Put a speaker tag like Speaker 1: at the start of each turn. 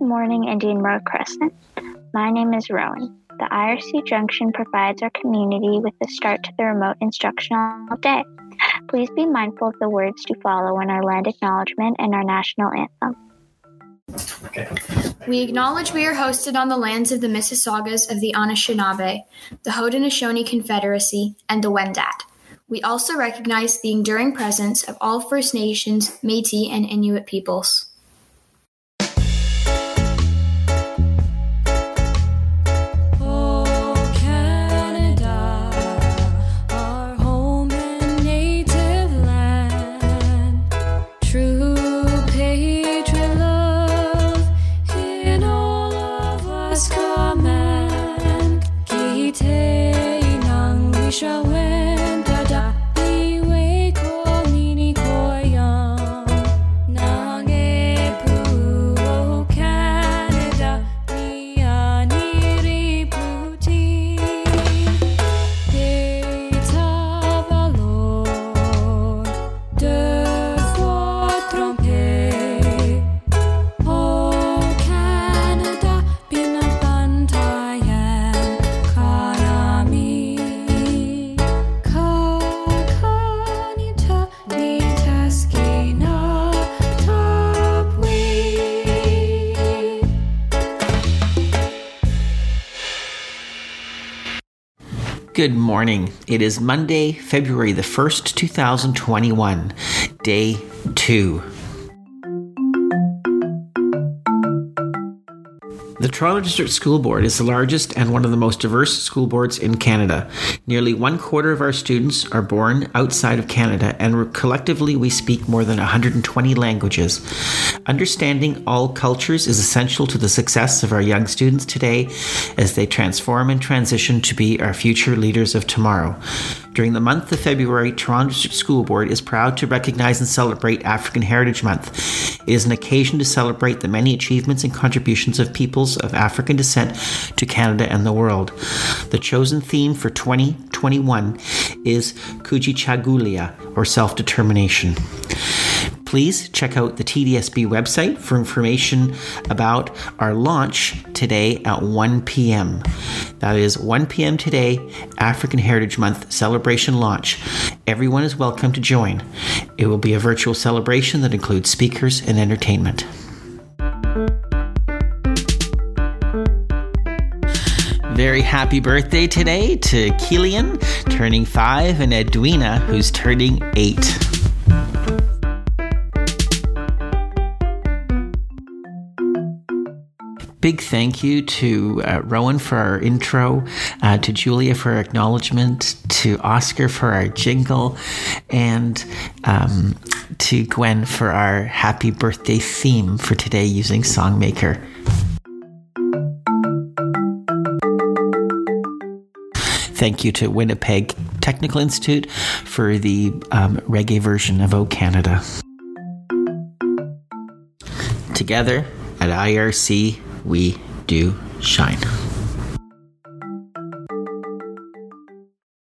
Speaker 1: morning Indian Road Crescent. My name is Rowan. The IRC Junction provides our community with a start to the remote instructional day. Please be mindful of the words to follow in our land acknowledgement and our national anthem.
Speaker 2: We acknowledge we are hosted on the lands of the Mississaugas of the Anishinaabe, the Haudenosaunee Confederacy, and the Wendat. We also recognize the enduring presence of all First Nations, Métis, and Inuit peoples.
Speaker 3: True
Speaker 4: Good morning. It is Monday, February the 1st, 2021, day two. The Toronto District School Board is the largest and one of the most diverse school boards in Canada. Nearly one quarter of our students are born outside of Canada, and collectively we speak more than 120 languages. Understanding all cultures is essential to the success of our young students today as they transform and transition to be our future leaders of tomorrow. During the month of February, Toronto District School Board is proud to recognize and celebrate African Heritage Month. It is an occasion to celebrate the many achievements and contributions of peoples of African descent to Canada and the world. The chosen theme for 2021 is Kujichagulia, or self determination. Please check out the TDSB website for information about our launch today at 1 p.m. That is 1 p.m. today, African Heritage Month celebration launch. Everyone is welcome to join. It will be a virtual celebration that includes speakers and entertainment. Very happy birthday today to Killian, turning five, and Edwina, who's turning eight. Big thank you to uh, Rowan for our intro, uh, to Julia for our acknowledgement, to Oscar for our jingle, and um, to Gwen for our happy birthday theme for today using Songmaker. Thank you to Winnipeg Technical Institute for the um, reggae version of O Canada. Together at IRC, we do shine.